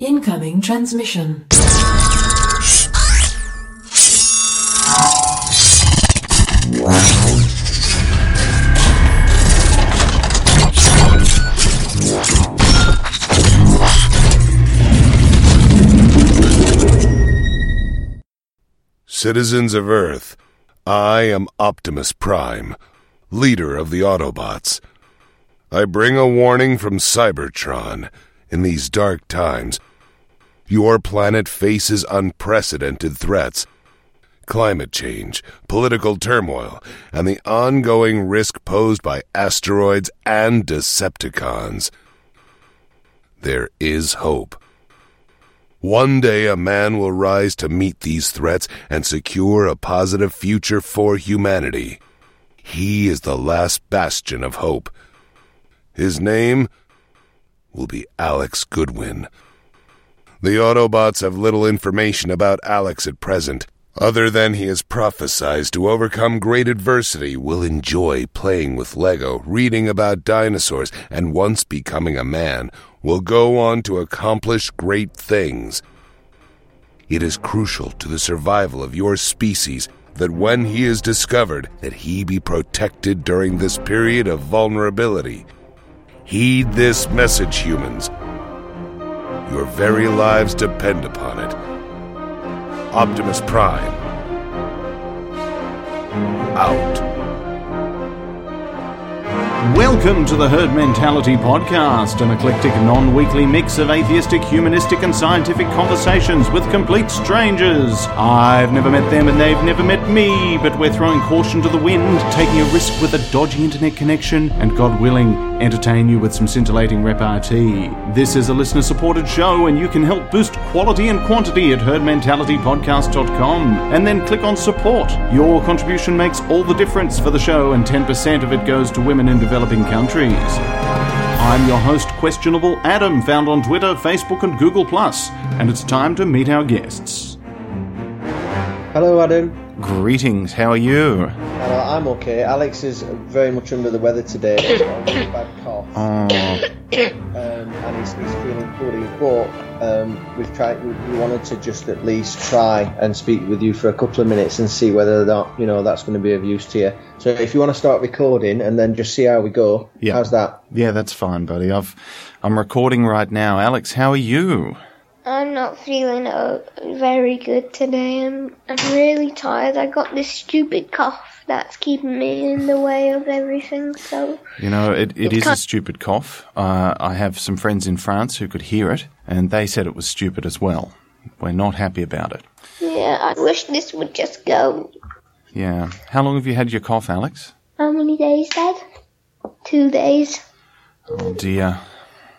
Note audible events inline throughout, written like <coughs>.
Incoming transmission. Citizens of Earth, I am Optimus Prime, leader of the Autobots. I bring a warning from Cybertron. In these dark times, your planet faces unprecedented threats climate change, political turmoil, and the ongoing risk posed by asteroids and Decepticons. There is hope. One day a man will rise to meet these threats and secure a positive future for humanity. He is the last bastion of hope. His name will be Alex Goodwin. The Autobots have little information about Alex at present, other than he has prophesied to overcome great adversity, will enjoy playing with Lego, reading about dinosaurs, and once becoming a man, will go on to accomplish great things. It is crucial to the survival of your species that when he is discovered, that he be protected during this period of vulnerability. Heed this message, humans. Your very lives depend upon it. Optimus Prime. Out. Welcome to the Herd Mentality Podcast, an eclectic non weekly mix of atheistic, humanistic, and scientific conversations with complete strangers. I've never met them and they've never met me, but we're throwing caution to the wind, taking a risk with a dodgy internet connection, and God willing, entertain you with some scintillating repartee. This is a listener supported show, and you can help boost quality and quantity at herdmentalitypodcast.com and then click on support. Your contribution makes all the difference for the show, and 10% of it goes to women in developing countries. I'm your host, Questionable Adam, found on Twitter, Facebook, and Google, and it's time to meet our guests. Hello, Adam. Greetings, how are you? Hello, I'm okay. Alex is very much under the weather today. <coughs> He's got a very bad cough. Oh, Um, and he's, he's feeling poorly, but um, we've tried. We, we wanted to just at least try and speak with you for a couple of minutes and see whether that you know that's going to be of use to you. So if you want to start recording and then just see how we go, Yeah. how's that? yeah, that's fine, buddy. I've, I'm recording right now. Alex, how are you? I'm not feeling uh, very good today. I'm, I'm really tired. I got this stupid cough that's keeping me in the way of everything. So You know, it, it It's a stupid cough. Uh, I have some friends in France who could hear it, and they said it was stupid as well. We're not happy about it. yeah, I wish this would just go. Yeah. How long have you had your cough, Alex? How many days, Dad? Two days. Oh dear.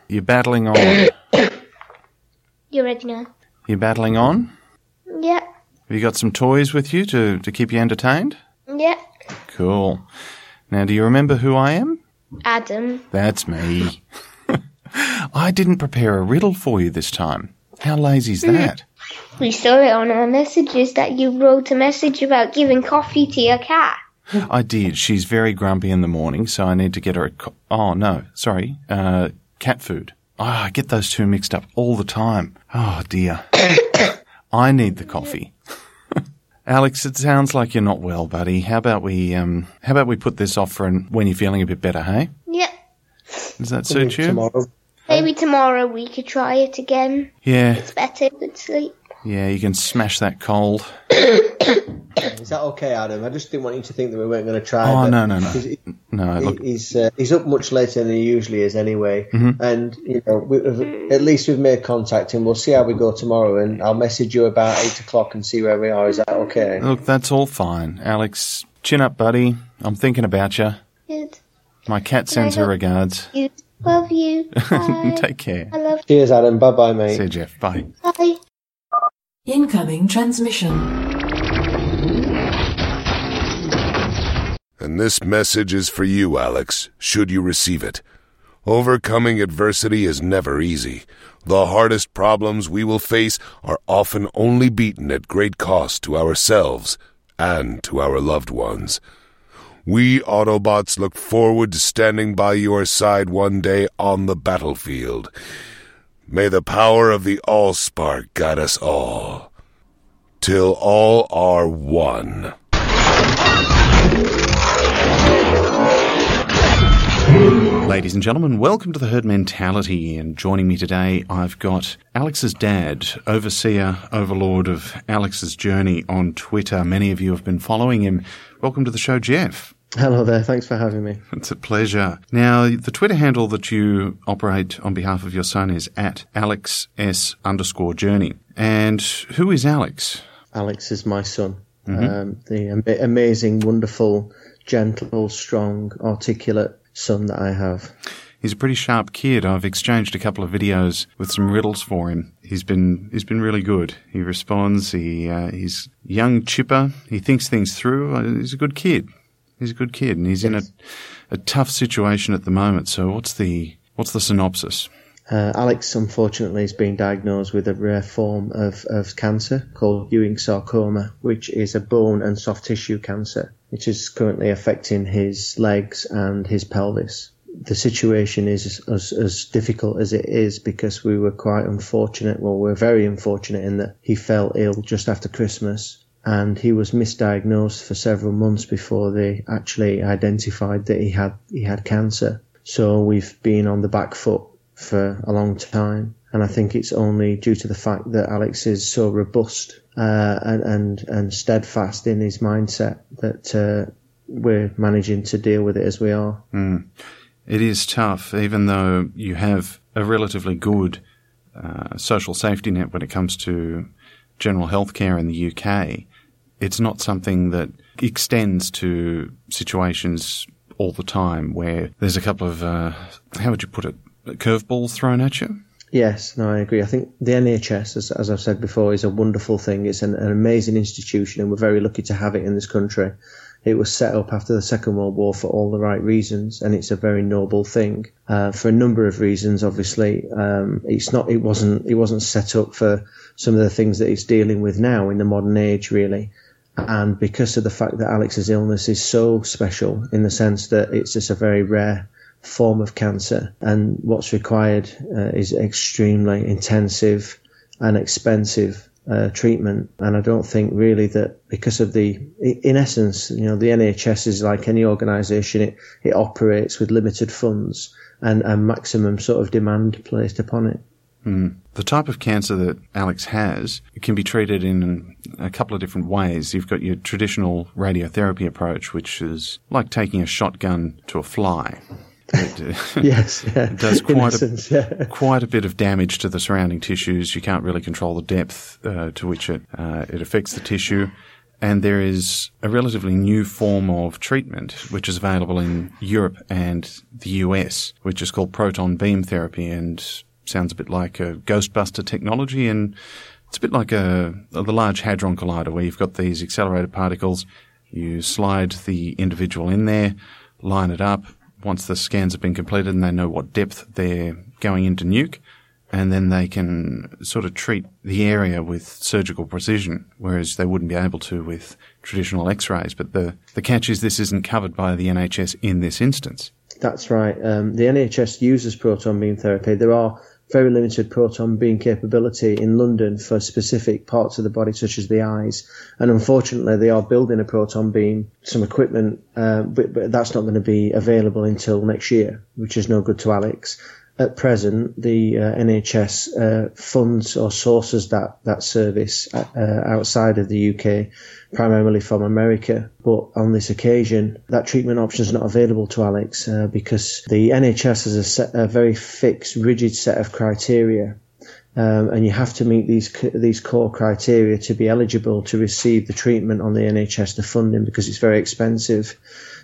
You're battling on. <coughs> Ready now? You're battling on? Yeah, Have you got some toys with you to, to keep you entertained? yeah. Cool. Now, do you remember who I am? Adam, That's me. <laughs> I didn't prepare a riddle for you this time. How lazy's that? we saw it on our messages that you wrote a message about giving coffee to your cat. I did. She's very grumpy in the morning, so I need to get her a. Co- oh no, sorry, uh, cat food. Oh, I get those two mixed up all the time. Oh dear. <coughs> I need the coffee. <laughs> Alex, it sounds like you're not well, buddy. How about we um, how about we put this off for an, when you're feeling a bit better, hey? Yeah. Does that suit you? Tomorrow. Maybe tomorrow we could try it again. Yeah, It's better with sleep. yeah. You can smash that cold. <coughs> Is that okay, Adam? I just didn't want you to think that we weren't going to try. Oh no, no, no, he's- no. He- Look, he's uh, he's up much later than he usually is anyway, Mm-hmm. and you know we, at least we've made contact and we'll see how we go tomorrow. And I'll message you about eight o'clock and see where we are. Is that okay? look, that's all fine. Alex, chin up, buddy. I'm thinking about you. Good. My cat sends her regards. You. Love you. Bye. <laughs> Take care. I love you. Cheers, Adam. Bye, bye, mate. See you, Jeff. Bye. Bye. Incoming transmission. And this message is for you, Alex, should you receive it. Overcoming adversity is never easy. The hardest problems we will face are often only beaten at great cost to ourselves and to our loved ones. We Autobots look forward to standing by your side one day on the battlefield. May the power of the Allspark guide us all, till all are one. Ladies and gentlemen, welcome to the Herd Mentality. And joining me today, I've got Alex's dad, overseer, overlord of Alex's journey on Twitter. Many of you have been following him. Welcome to the show, Jeff. Hello there. Thanks for having me. It's a pleasure. Now, the Twitter handle that you operate on behalf of your son is at Alex S underscore journey. And who is Alex? Alex is my son. Um, the amazing, wonderful, gentle, strong, articulate son that I have. He's a pretty sharp kid. I've exchanged a couple of videos with some riddles for him. He's been he's been really good. He responds. He uh, he's young, chipper. He thinks things through. Uh, He's a good kid. He's a good kid, and he's in a a tough situation at the moment. So what's the what's the synopsis? Uh, Alex, unfortunately, is being diagnosed with a rare form of, of cancer called Ewing sarcoma, which is a bone and soft tissue cancer, which is currently affecting his legs and his pelvis. The situation is as, as difficult as it is because we were quite unfortunate. Well, we're very unfortunate in that he fell ill just after Christmas and he was misdiagnosed for several months before they actually identified that he had he had cancer. So we've been on the back foot for a long time, and I think it's only due to the fact that Alex is so robust uh, and and and steadfast in his mindset that uh, we're managing to deal with it as we are. It is tough, even though you have a relatively good uh, social safety net when it comes to general health care in the UK. It's not something that extends to situations all the time where there's a couple of, uh, how would you put it, curveballs thrown at you. Yes, no, I agree. I think the NHS, as, as I've said before, is a wonderful thing. It's an, an amazing institution, and we're very lucky to have it in this country. It was set up after the Second World War for all the right reasons, and it's a very noble thing uh, for a number of reasons. Obviously, um, it's not. It wasn't. It wasn't set up for some of the things that it's dealing with now in the modern age, really. And because of the fact that Alex's illness is so special in the sense that it's just a very rare form of cancer, and what's required uh, is extremely intensive and expensive uh, treatment. And I don't think really that because of the, in essence, you know, the NHS is like any organisation; it it operates with limited funds and a maximum sort of demand placed upon it. The type of cancer that Alex has can be treated in a couple of different ways. You've got your traditional radiotherapy approach, which is like taking a shotgun to a fly. It, uh, <laughs> Yes, <laughs> yeah. It does quite essence, a, yeah. quite a bit of damage to the surrounding tissues. You can't really control the depth uh, to which it uh, it affects the tissue. And there is a relatively new form of treatment which is available in Europe and the US, which is called proton beam therapy and sounds a bit like a Ghostbuster technology. And it's a bit like a, a the Large Hadron Collider where you've got these accelerated particles. You slide the individual in there, line it up, once the scans have been completed and they know what depth they're going into nuke, and then they can sort of treat the area with surgical precision, whereas they wouldn't be able to with traditional x-rays. But the, the catch is this isn't covered by the NHS in this instance. That's right. Um, the NHS uses proton beam therapy. There are very limited proton beam capability in London for specific parts of the body, such as the eyes. And unfortunately, they are building a proton beam, some equipment, uh, but, but that's not going to be available until next year, which is no good to Alex. At present, the uh, NHS uh, funds or sources that that service uh, outside of the UK, primarily from America. But on this occasion, that treatment option is not available to Alex uh, because the NHS has a, set, a very fixed, rigid set of criteria um, and you have to meet these these core criteria to be eligible to receive the treatment on the NHS, the funding, because it's very expensive.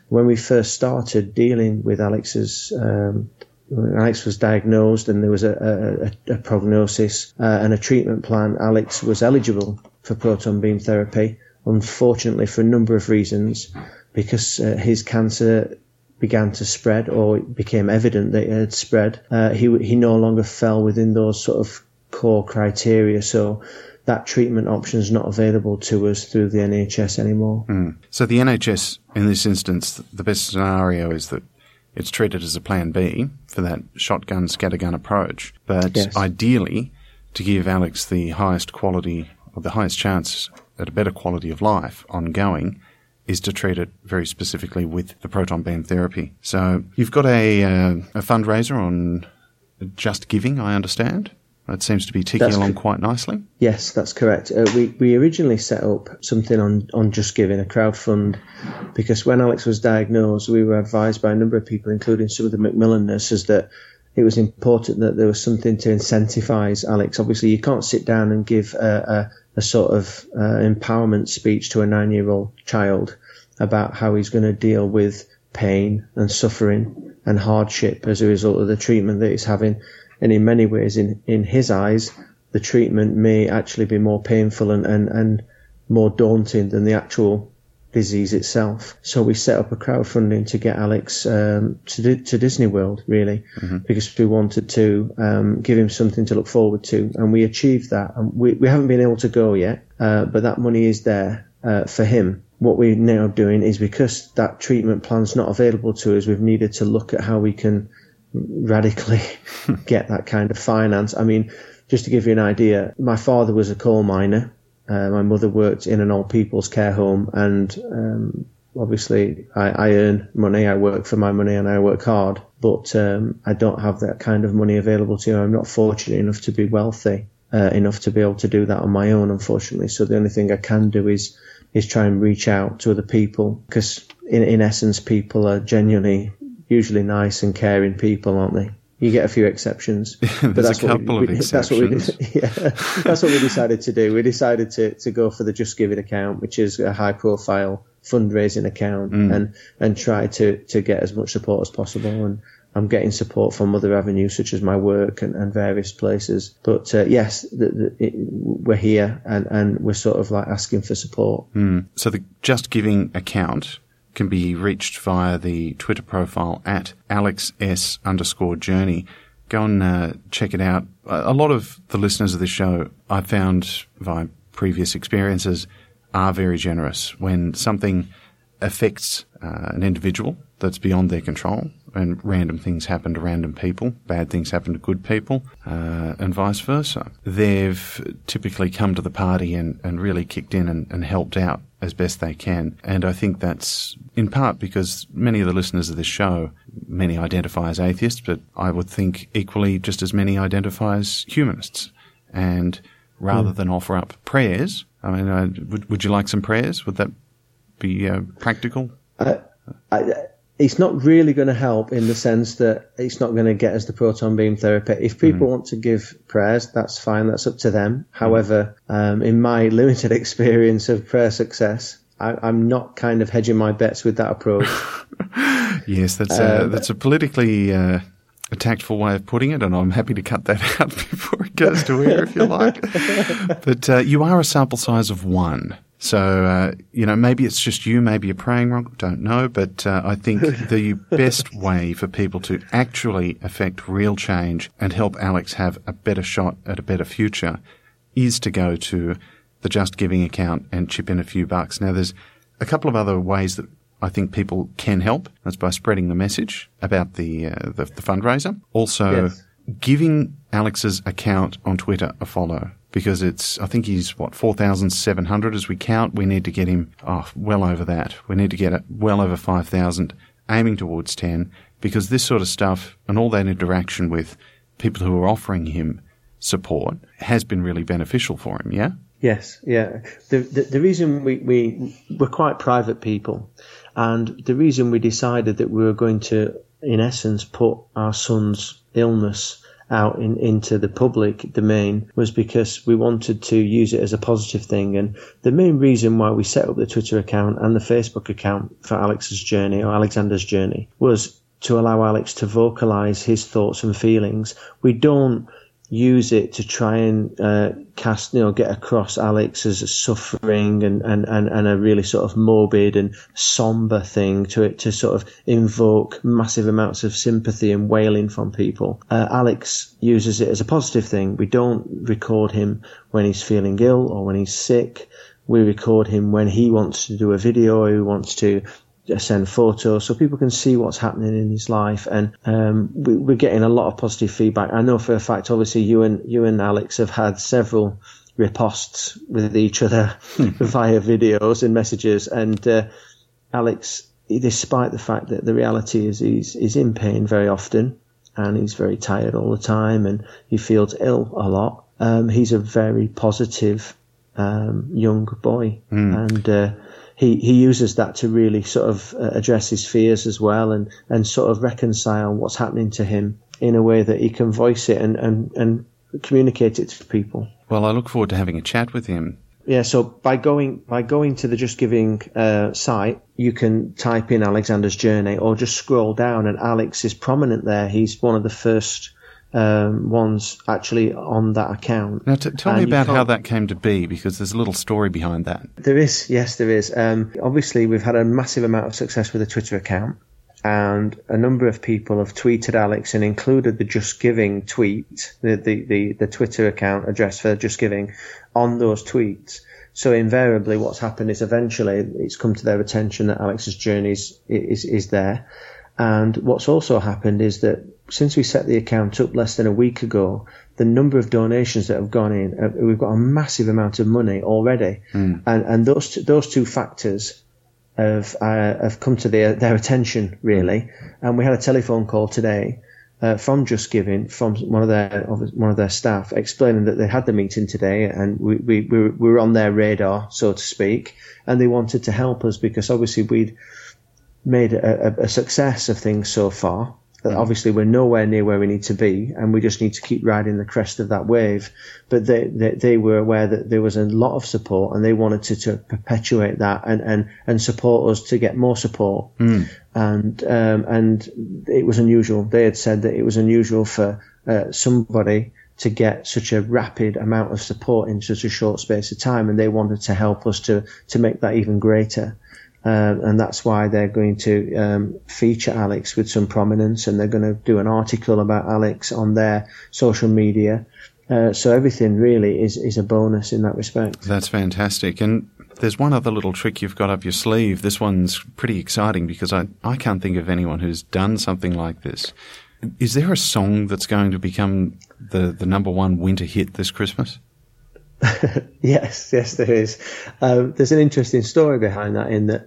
When we first started dealing with Alex's, um, when Alex was diagnosed and there was a, a, a prognosis uh, and a treatment plan, Alex was eligible for proton beam therapy. Unfortunately, for a number of reasons, because uh, his cancer began to spread or it became evident that it had spread, uh, he he no longer fell within those sort of core criteria. So that treatment option is not available to us through the NHS anymore. So the NHS, in this instance, the best scenario is that it's treated as a plan B for that shotgun scattergun approach. But Yes. ideally, to give Alex the highest quality or the highest chance at a better quality of life ongoing, is to treat it very specifically with the proton beam therapy. So you've got a, uh, a fundraiser on Just Giving, I understand. That seems to be ticking That's along co- quite nicely. Yes, that's correct. Uh, we we originally set up something on on Just Giving a crowd fund because when Alex was diagnosed, we were advised by a number of people, including some of the Macmillan nurses, that it was important that there was something to incentivize Alex. Obviously, you can't sit down and give a, a, a sort of uh, empowerment speech to a nine year old child about how he's going to deal with pain and suffering and hardship as a result of the treatment that he's having. And in many ways, in, in his eyes, the treatment may actually be more painful and, and, and more daunting than the actual disease itself. So we set up a crowdfunding to get Alex um, to to Disney World, really, because we wanted to um, give him something to look forward to, and we achieved that. And we, we haven't been able to go yet, uh, but that money is there uh, for him. What we're now doing is because that treatment plan's not available to us, we've needed to look at how we can radically <laughs> get that kind of finance. I mean, just to give you an idea, my father was a coal miner. Uh, my mother worked in an old people's care home, and um, obviously, I, I earn money. I work for my money, and I work hard. But um, I don't have that kind of money available to me. I'm not fortunate enough to be wealthy uh, enough to be able to do that on my own, unfortunately. So the only thing I can do is is try and reach out to other people because, in in essence, people are genuinely usually nice and caring people, aren't they? You get a few exceptions, <laughs> but a what couple we, of we- That's what we, <laughs> yeah, that's what we decided to do. We decided to, to go for the Just Giving account, which is a high profile fundraising account, Mm. and and try to to get as much support as possible. And I'm getting support from other avenues such as my work and, and various places. But uh, yes, the, the, it, we're here and and we're sort of like asking for support. So the Just Giving account can be reached via the Twitter profile at Alex S underscore journey. Go and uh, check it out. A a lot of the listeners of this show, I found via previous experiences, are very generous when something affects uh, an individual that's beyond their control and random things happen to random people, bad things happen to good people, uh, and vice versa. They've typically come to the party and, and really kicked in and, and helped out as best they can. And I think that's in part because many of the listeners of this show, many identify as atheists, but I would think equally just as many identify as humanists. And rather than offer up prayers, I mean, uh, would, would you like some prayers? Would that be uh, practical? I, it's not really going to help in the sense that it's not going to get us the proton beam therapy. If people want to give prayers, that's fine. That's up to them. However, um, in my <laughs> limited experience of prayer success, I, I'm not kind of hedging my bets with that approach. <laughs> Yes, that's a, that's a politically uh, a tactful way of putting it, and I'm happy to cut that <laughs> out before it goes to air if you like. but uh, you are a sample size of one. So, uh, you know, maybe it's just you, maybe you're praying wrong, don't know. But uh, I think <laughs> the best way for people to actually affect real change and help Alex have a better shot at a better future is to go to the Just Giving account and chip in a few bucks. Now, there's a couple of other ways that I think people can help. That's by spreading the message about the uh, the, the fundraiser. Also, Yes. giving Alex's account on Twitter a follow because it's I think he's what four thousand seven hundred as we count. We need to get him oh well over that. We need to get it well over five thousand, aiming towards ten because this sort of stuff and all that interaction with people who are offering him support has been really beneficial for him. Yeah. Yes, yeah. The, the the reason we we we're quite private people, and the reason we decided that we were going to, in essence, put our son's illness out in, into the public domain was because we wanted to use it as a positive thing. And the main reason why we set up the Twitter account and the Facebook account for Alex's journey or Alexander's journey was to allow Alex to vocalize his thoughts and feelings. We don't use it to try and uh, cast, you know, get across Alex as a suffering and, and, and, and a really sort of morbid and somber thing to it to sort of invoke massive amounts of sympathy and wailing from people. Uh, Alex uses it as a positive thing. We don't record him when he's feeling ill or when he's sick. We record him when he wants to do a video or he wants to send photos so people can see what's happening in his life. And um, we, we're getting a lot of positive feedback. I know for a fact, obviously, you and you and Alex have had several riposts with each other <laughs> <laughs> via videos and messages. And uh, Alex, despite the fact that the reality is he's, he's in pain very often and he's very tired all the time and he feels ill a lot, um, he's a very positive um, young boy. And uh, he, he uses that to really sort of uh, address his fears as well and, and sort of reconcile what's happening to him in a way that he can voice it and, and, and communicate it to people. Well, I look forward to having a chat with him. Yeah, so by going by going to the Just Giving uh, site, you can type in Alexander's journey, or just scroll down, and Alex is prominent there. He's one of the first um, ones actually on that account. Now, t- tell me And you about how that came to be, because there's a little story behind that. There is, yes, there is. Um, obviously, we've had a massive amount of success with the Twitter account, and a number of people have tweeted Alex and included the Just Giving tweet, the, the, the, the Twitter account address for Just Giving, on those tweets. So invariably, what's happened is eventually it's come to their attention that Alex's journey is, is, is there. And what's also happened is that since we set the account up less than a week ago, the number of donations that have gone in, uh, we've got a massive amount of money already. And, and those, two, those two factors have, uh, have come to their, their attention really. And we had a telephone call today uh, from Just Giving, from one of their one of their staff, explaining that they had the meeting today, and we we, we were- on their radar, so to speak, and they wanted to help us because obviously we'd made a, a success of things so far. That Obviously, we're nowhere near where we need to be, and we just need to keep riding the crest of that wave. But they, they, they were aware that there was a lot of support, and they wanted to, to perpetuate that and, and, and support us to get more support. And um, and it was unusual. They had said that it was unusual for uh, somebody to get such a rapid amount of support in such a short space of time, and they wanted to help us to to make that even greater. Um, and that's why they're going to um, feature Alex with some prominence, and they're going to do an article about Alex on their social media. Uh, so everything really is is a bonus in that respect. That's fantastic. And there's one other little trick you've got up your sleeve. This one's pretty exciting because I, I can't think of anyone who's done something like this. Is there a song that's going to become the, the number one winter hit this Christmas? <laughs> Yes, yes, there is. Um, there's an interesting story behind that in that uh,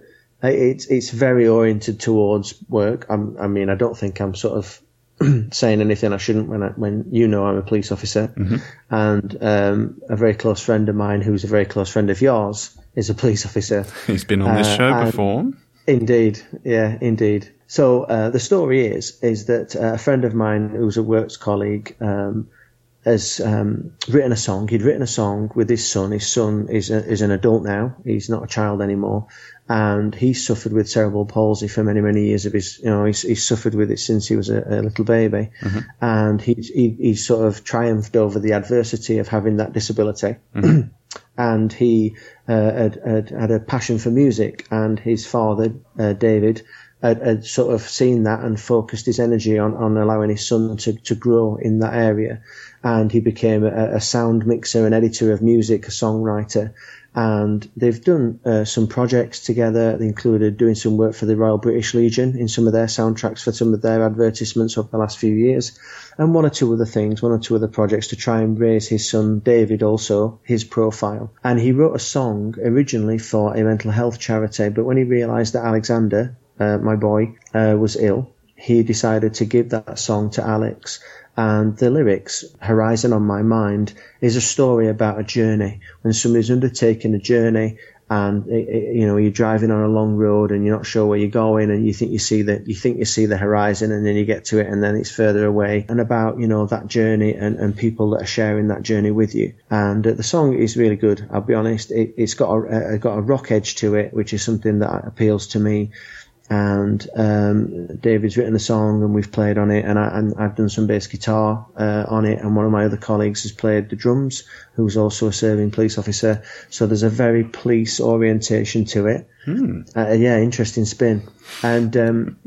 it's it's very oriented towards work. I'm, I mean, I don't think I'm sort of <clears throat> saying anything I shouldn't when I, when you know I'm a police officer, and um, a very close friend of mine who's a very close friend of yours is a police officer. He's been on this Uh, show before. Indeed, yeah, indeed. So uh, the story is is that uh, a friend of mine who's a works colleague um, has um, written a song. He'd written a song with his son. His son is a, is an adult now. He's not a child anymore, and he suffered with cerebral palsy for many many years of his. You know, he's, he's suffered with it since he was a, a little baby, and he's he, he's sort of triumphed over the adversity of having that disability <clears throat> and he uh, had, had had a passion for music, and his father, uh, David, had, had sort of seen that and focused his energy on, on allowing his son to, to grow in that area. And he became a, a sound mixer, an editor of music, a songwriter. And they've done uh, some projects together. They included doing some work for the Royal British Legion in some of their soundtracks for some of their advertisements over the last few years, and one or two other things, one or two other projects to try and raise his son David also his profile. And he wrote a song originally for a mental health charity, but when he realised that Alexander, uh, my boy, uh, was ill, he decided to give that song to Alex. And the lyrics, Horizon on My Mind, is a story about a journey. When somebody's undertaking a journey and, eh, eh, you know, you're driving on a long road and you're not sure where you're going and you think you see the, you think you see the horizon and then you get to it and then it's further away and about, you know, that journey and, and people that are sharing that journey with you. And uh, the song is really good. I'll be honest. It, it's got a, uh, got a rock edge to it, which is something that appeals to me and um, David's written the song and we've played on it and, I, and I've done some bass guitar uh, on it. And one of my other colleagues has played the drums who's also a serving police officer. So there's a very police orientation to it. Uh, yeah interesting spin. And um,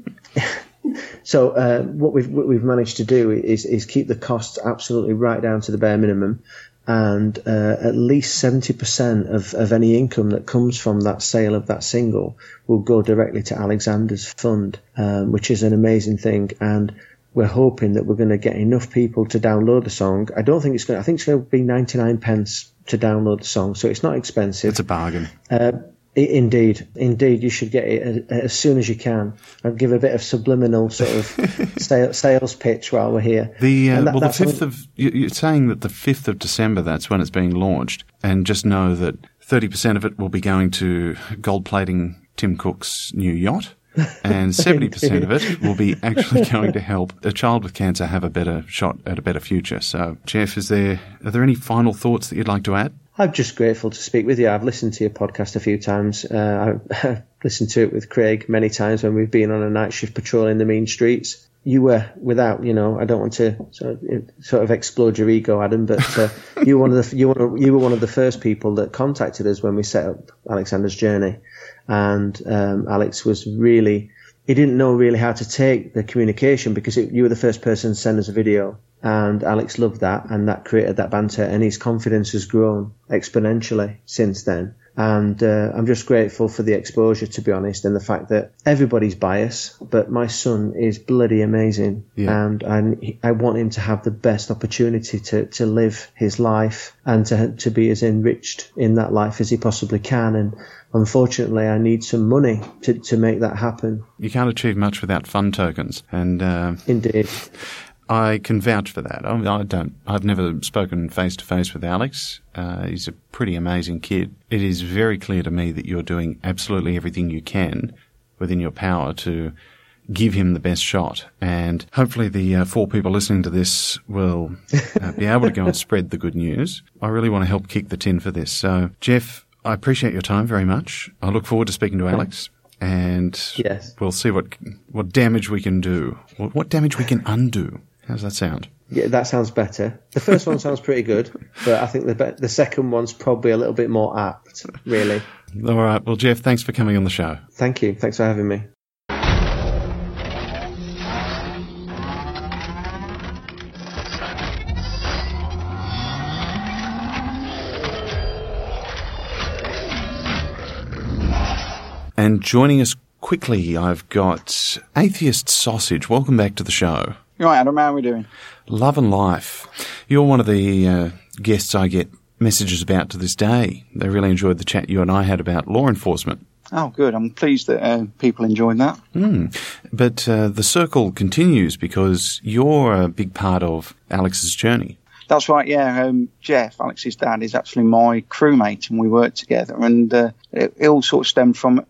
<laughs> so uh, what we've what we've managed to do is is keep the costs absolutely right down to the bare minimum and uh, at least 70% of, of any income that comes from that sale of that single will go directly to Alexander's fund, um, which is an amazing thing. And we're hoping that we're going to get enough people to download the song. I don't think it's going. To, I think it's going to be 99 pence to download the song, so it's not expensive. It's a bargain. Uh, Indeed, indeed, you should get it as, soon as you can. I'll give a bit of subliminal sort of <laughs> sales, pitch while we're here. The uh, that- well, the fifth of you- you're saying that the fifth of December that's when it's being launched, and just know that thirty percent of it will be going to gold plating Tim Cook's new yacht, <laughs> and seventy percent of it will be actually <laughs> going to help a child with cancer have a better shot at a better future. So, Jeff, is there are there any final thoughts that you'd like to add? I'm just grateful to speak with you. I've listened to your podcast a few times. Uh, <laughs> I've listened to it with Craig many times when we've been on a night shift patrolling the mean streets. You were without, you know, I don't want to sort of, sort of explode your ego, Adam, but uh, <laughs> you were one of the you were, you were one of the first people that contacted us when we set up Alexander's journey, and um, Alex was really he didn't know really how to take the communication because it, you were the first person to send us a video and Alex loved that and that created that banter and his confidence has grown exponentially since then. And uh, I'm just grateful for the exposure to be honest and the fact that everybody's biased but my son is bloody amazing. Yeah. and I, I want him to have the best opportunity to, to live his life and to, to be as enriched in that life as he possibly can. And unfortunately I need some money to, to make that happen You can't achieve much without fun tokens, and uh, indeed I can vouch for that. I, I don't. I've never spoken face to face with Alex. Uh, he's a pretty amazing kid. It is very clear to me that you're doing absolutely everything you can within your power to give him the best shot. And hopefully, the uh, four people listening to this will uh, be able to go and <laughs> spread the good news. I really want to help kick the tin for this. So, Jeff, I appreciate your time very much. I look forward to speaking to Alex. And Yes. we'll see what what damage we can do, what, what damage we can undo. How's that sound? Yeah, that sounds better. The first one sounds pretty good, but I think the be- the second one's probably a little bit more apt. Really. All right. Well, Jeff, thanks for coming on the show. Thank you. Thanks for having me. And joining us quickly, I've got Atheist Sausage. Welcome back to the show. Right, Adam, how are we doing? Love and Life. You're one of the uh, guests I get messages about to this day. They really enjoyed the chat you and I had about law enforcement. Oh, good. I'm pleased that uh, people enjoyed that. But uh, the circle continues because you're a big part of Alex's journey. That's right, yeah. Um, Jeff, Alex's dad, is actually my crewmate, and we work together. And uh, it, it all sort of stemmed from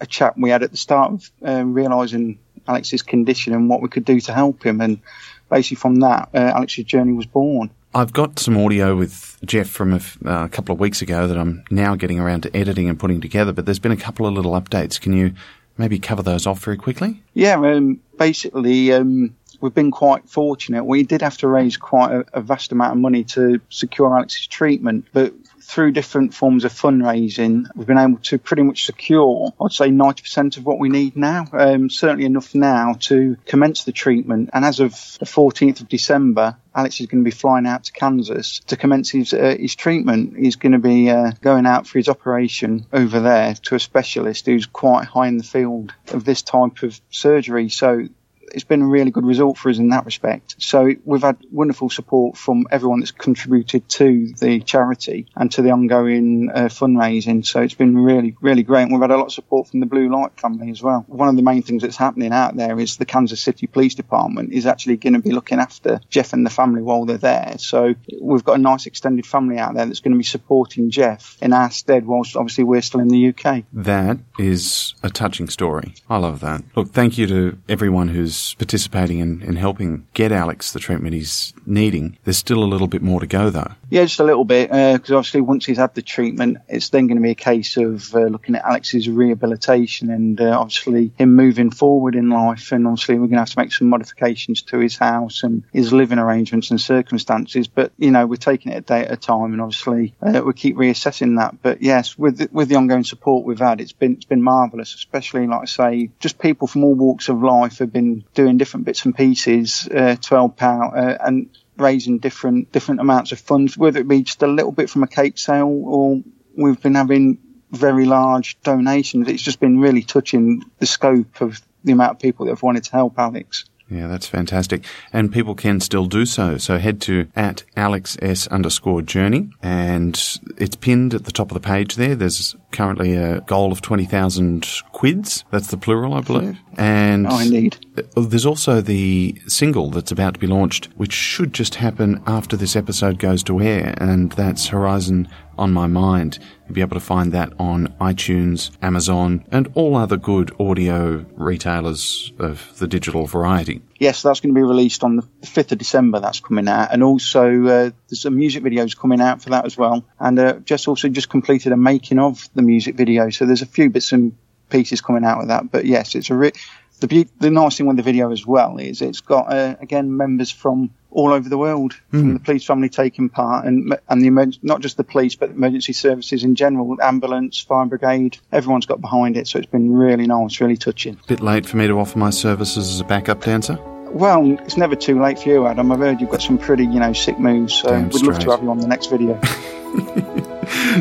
a chat we had at the start of uh, realising Alex's condition and what we could do to help him. And basically, from that, uh, Alex's journey was born. I've got some audio with Jeff from a, f- uh, a couple of weeks ago that I'm now getting around to editing and putting together, but there's been a couple of little updates. Can you maybe cover those off very quickly? Yeah, um, basically, um, we've been quite fortunate. We did have to raise quite a, a vast amount of money to secure Alex's treatment, but through different forms of fundraising, we've been able to pretty much secure, I'd say, 90% of what we need now. Um, certainly enough now to commence the treatment. And as of the 14th of December, Alex is going to be flying out to Kansas to commence his uh, his treatment. He's going to be uh, going out for his operation over there to a specialist who's quite high in the field of this type of surgery. So it's been a really good result for us in that respect. So we've had wonderful support from everyone that's contributed to the charity and to the ongoing uh, fundraising. So it's been really, really great. And we've had a lot of support from the Blue Light family as well. One of the main things that's happening out there is the Kansas City Police Department is actually going to be looking after Jeff and the family while they're there. So we've got a nice extended family out there that's going to be supporting Jeff in our stead whilst obviously we're still in the UK. That is a touching story. I love that. Look, thank you to everyone who's participating in, in helping get Alex the treatment he's needing. There's still a little bit more to go, though. Yeah, just a little bit, because obviously once he's had the treatment, it's then going to be a case of uh, looking at Alex's rehabilitation and uh, obviously him moving forward in life. And obviously we're going to have to make some modifications to his house and his living arrangements and circumstances. But you know, we're taking it a day at a time, and obviously uh, we keep reassessing that. But yes, with the, with the ongoing support we've had, it's been it's been marvelous. Especially like I say, just people from all walks of life have been doing different bits and pieces uh, to uh, and raising different different amounts of funds, whether it be just a little bit from a cake sale or we've been having very large donations. It's just been really touching the scope of the amount of people that have wanted to help Alex. Yeah, that's fantastic. And people can still do so. So head to at Alex S underscore journey and it's pinned at the top of the page there. There's currently a goal of 20,000 quids. That's the plural, I believe. And Oh, indeed. uh, there's also the single that's about to be launched, which should just happen after this episode goes to air. And that's Horizon on My Mind. You'll be able to find that on iTunes, Amazon, and all other good audio retailers of the digital variety. Yes, that's going to be released on the 5th of December. That's coming out, and also uh, there's some music videos coming out for that as well. And uh, just also just completed a making of the music video, so there's a few bits and pieces coming out with that. But yes, it's a re- the be- the nice thing with the video as well is it's got uh, again members from all over the world from the police family taking part, and and the emer- not just the police but emergency services in general, ambulance, fire brigade, everyone's got behind it. So it's been really nice, really touching. A Bit late for me to offer my services as a backup dancer. Well, it's never too late for you, Adam. I've heard you've got some pretty, you know, sick moves. So Damn we'd love to have you on the next video. <laughs>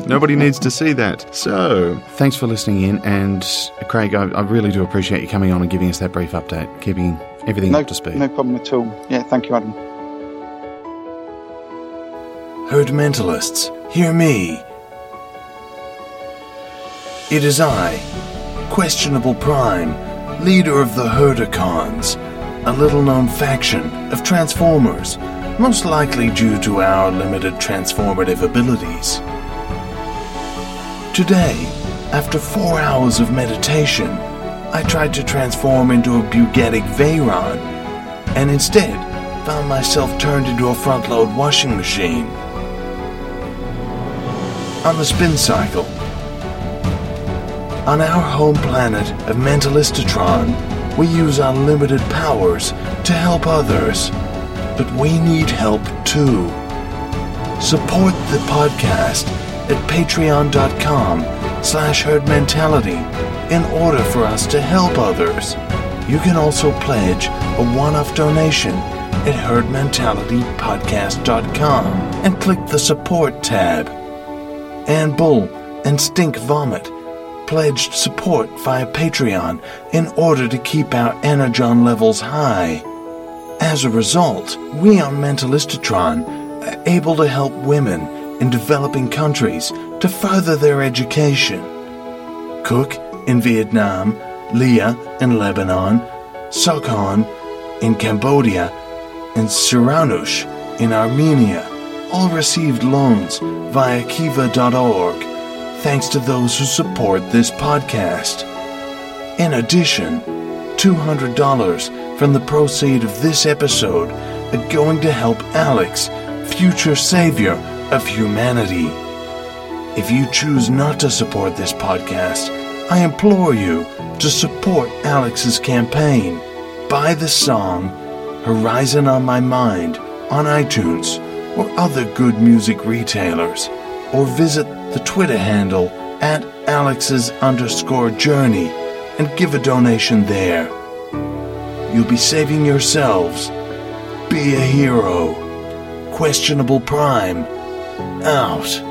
Nobody needs to see that. So, thanks for listening in. And Craig, I, I really do appreciate you coming on and giving us that brief update, keeping everything no, up to speed. no problem at all. Yeah, thank you, Adam. Herd mentalists, hear me. It is I, Questionable Prime, leader of the Herdicons, a little known faction of Transformers, most likely due to our limited transformative abilities. Today, after four hours of meditation, I tried to transform into a Bugatti Veyron, and instead found myself turned into a front load washing machine on the spin cycle. On our home planet of Mentalistatron, we use our limited powers to help others, but we need help too. Support the podcast at patreon.com slash herdmentality in order for us to help others. You can also pledge a one-off donation at herdmentalitypodcast.com and click the support tab. Ann Bull and Stink Vomit pledged support via Patreon in order to keep our energon levels high. As a result, we on Mentalistatron are able to help women in developing countries to further their education. Cook in Vietnam, Leah in Lebanon, Sokhon in Cambodia, and Siranush in Armenia all received loans via kiva.org thanks to those who support this podcast. In addition, $200 from the proceed of this episode are going to help Alex, future savior of humanity. If you choose not to support this podcast, I implore you to support Alex's campaign. Buy the song Horizon on My Mind on iTunes or other good music retailers, or visit the Twitter handle at Alex's underscore journey and give a donation there. You'll be saving yourselves. Be a hero. Questionable Prime. Out.